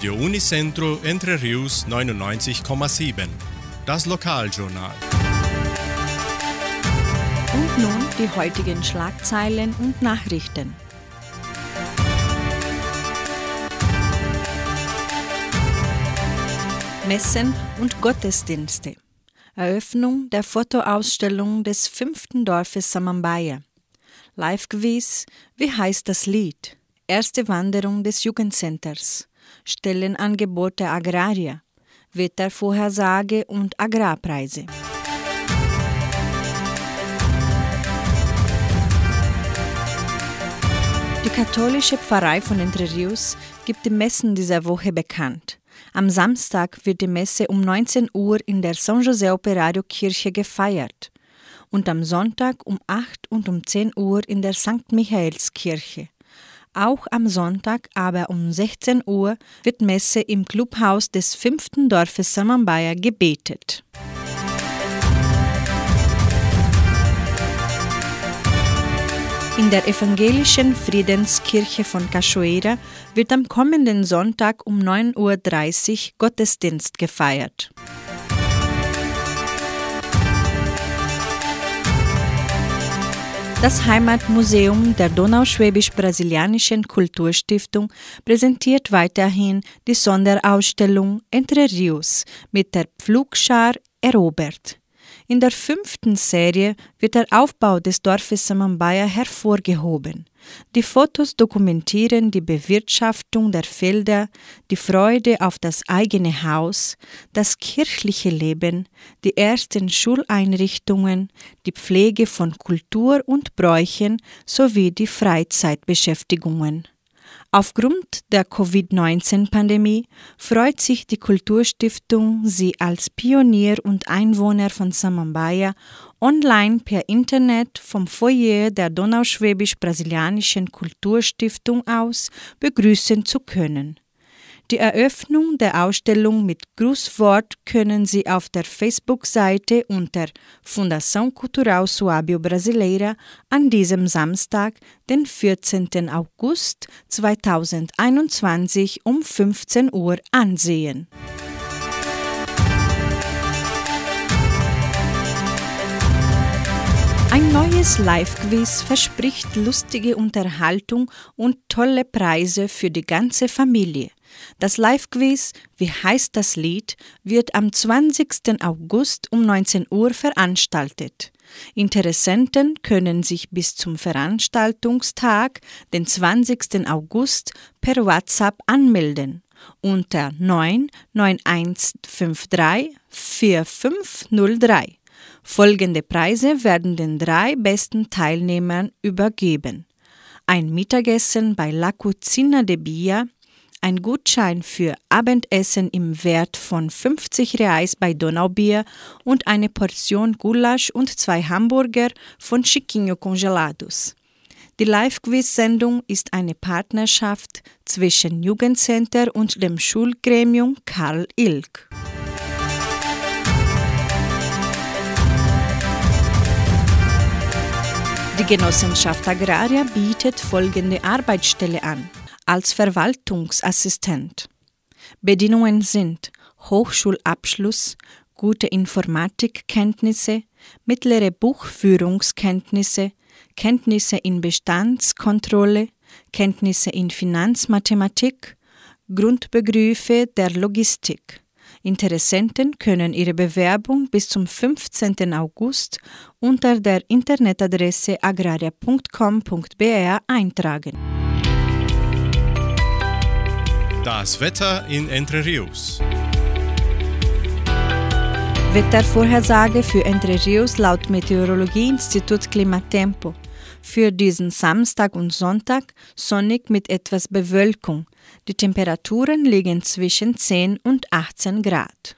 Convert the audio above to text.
Radio Unicentro Entre Rius 99,7. Das Lokaljournal. Und nun die heutigen Schlagzeilen und Nachrichten. Messen und Gottesdienste. Eröffnung der Fotoausstellung des fünften Dorfes Samambaya. Live-Quiz Wie heißt das Lied? Erste Wanderung des Jugendcenters. Stellenangebote Agraria. Wettervorhersage und Agrarpreise. Die katholische Pfarrei von Entre Rios gibt die Messen dieser Woche bekannt. Am Samstag wird die Messe um 19 Uhr in der San José Operario Kirche gefeiert und am Sonntag um 8 und um 10 Uhr in der St. Michaelskirche. Auch am Sonntag, aber um 16 Uhr, wird Messe im Clubhaus des fünften Dorfes Samambaya gebetet. In der evangelischen Friedenskirche von Cachoeira wird am kommenden Sonntag um 9.30 Uhr Gottesdienst gefeiert. Das Heimatmuseum der Donauschwäbisch-Brasilianischen Kulturstiftung präsentiert weiterhin die Sonderausstellung Entre Rios mit der Pflugschar erobert. In der fünften Serie wird der Aufbau des Dorfes Samambaya hervorgehoben. Die Fotos dokumentieren die Bewirtschaftung der Felder, die Freude auf das eigene Haus, das kirchliche Leben, die ersten Schuleinrichtungen, die Pflege von Kultur und Bräuchen sowie die Freizeitbeschäftigungen. Aufgrund der Covid-19-Pandemie freut sich die Kulturstiftung, sie als Pionier und Einwohner von Samambaya online per Internet vom Foyer der Donauschwäbisch-Brasilianischen Kulturstiftung aus begrüßen zu können. Die Eröffnung der Ausstellung mit Grußwort können Sie auf der Facebook-Seite unter Fundação Cultural Suábio Brasileira an diesem Samstag, den 14. August 2021 um 15 Uhr ansehen. Ein neues Live-Quiz verspricht lustige Unterhaltung und tolle Preise für die ganze Familie. Das Live-Quiz Wie heißt das Lied wird am 20. August um 19 Uhr veranstaltet. Interessenten können sich bis zum Veranstaltungstag, den 20. August, per WhatsApp anmelden unter 99153 4503. Folgende Preise werden den drei besten Teilnehmern übergeben. Ein Mittagessen bei La Cucina de Bia, ein Gutschein für Abendessen im Wert von 50 Reais bei Donaubier und eine Portion Gulasch und zwei Hamburger von Chiquinho Congelados. Die Live-Quiz-Sendung ist eine Partnerschaft zwischen Jugendcenter und dem Schulgremium Karl Ilk. Die Genossenschaft Agraria bietet folgende Arbeitsstelle an als Verwaltungsassistent. Bedingungen sind Hochschulabschluss, gute Informatikkenntnisse, mittlere Buchführungskenntnisse, Kenntnisse in Bestandskontrolle, Kenntnisse in Finanzmathematik, Grundbegriffe der Logistik. Interessenten können ihre Bewerbung bis zum 15. August unter der Internetadresse agraria.com.br eintragen. Das Wetter in Entre Rios. Wettervorhersage für Entre Rios laut Meteorologieinstitut Klimatempo. Für diesen Samstag und Sonntag sonnig mit etwas Bewölkung. Die Temperaturen liegen zwischen 10 und 18 Grad.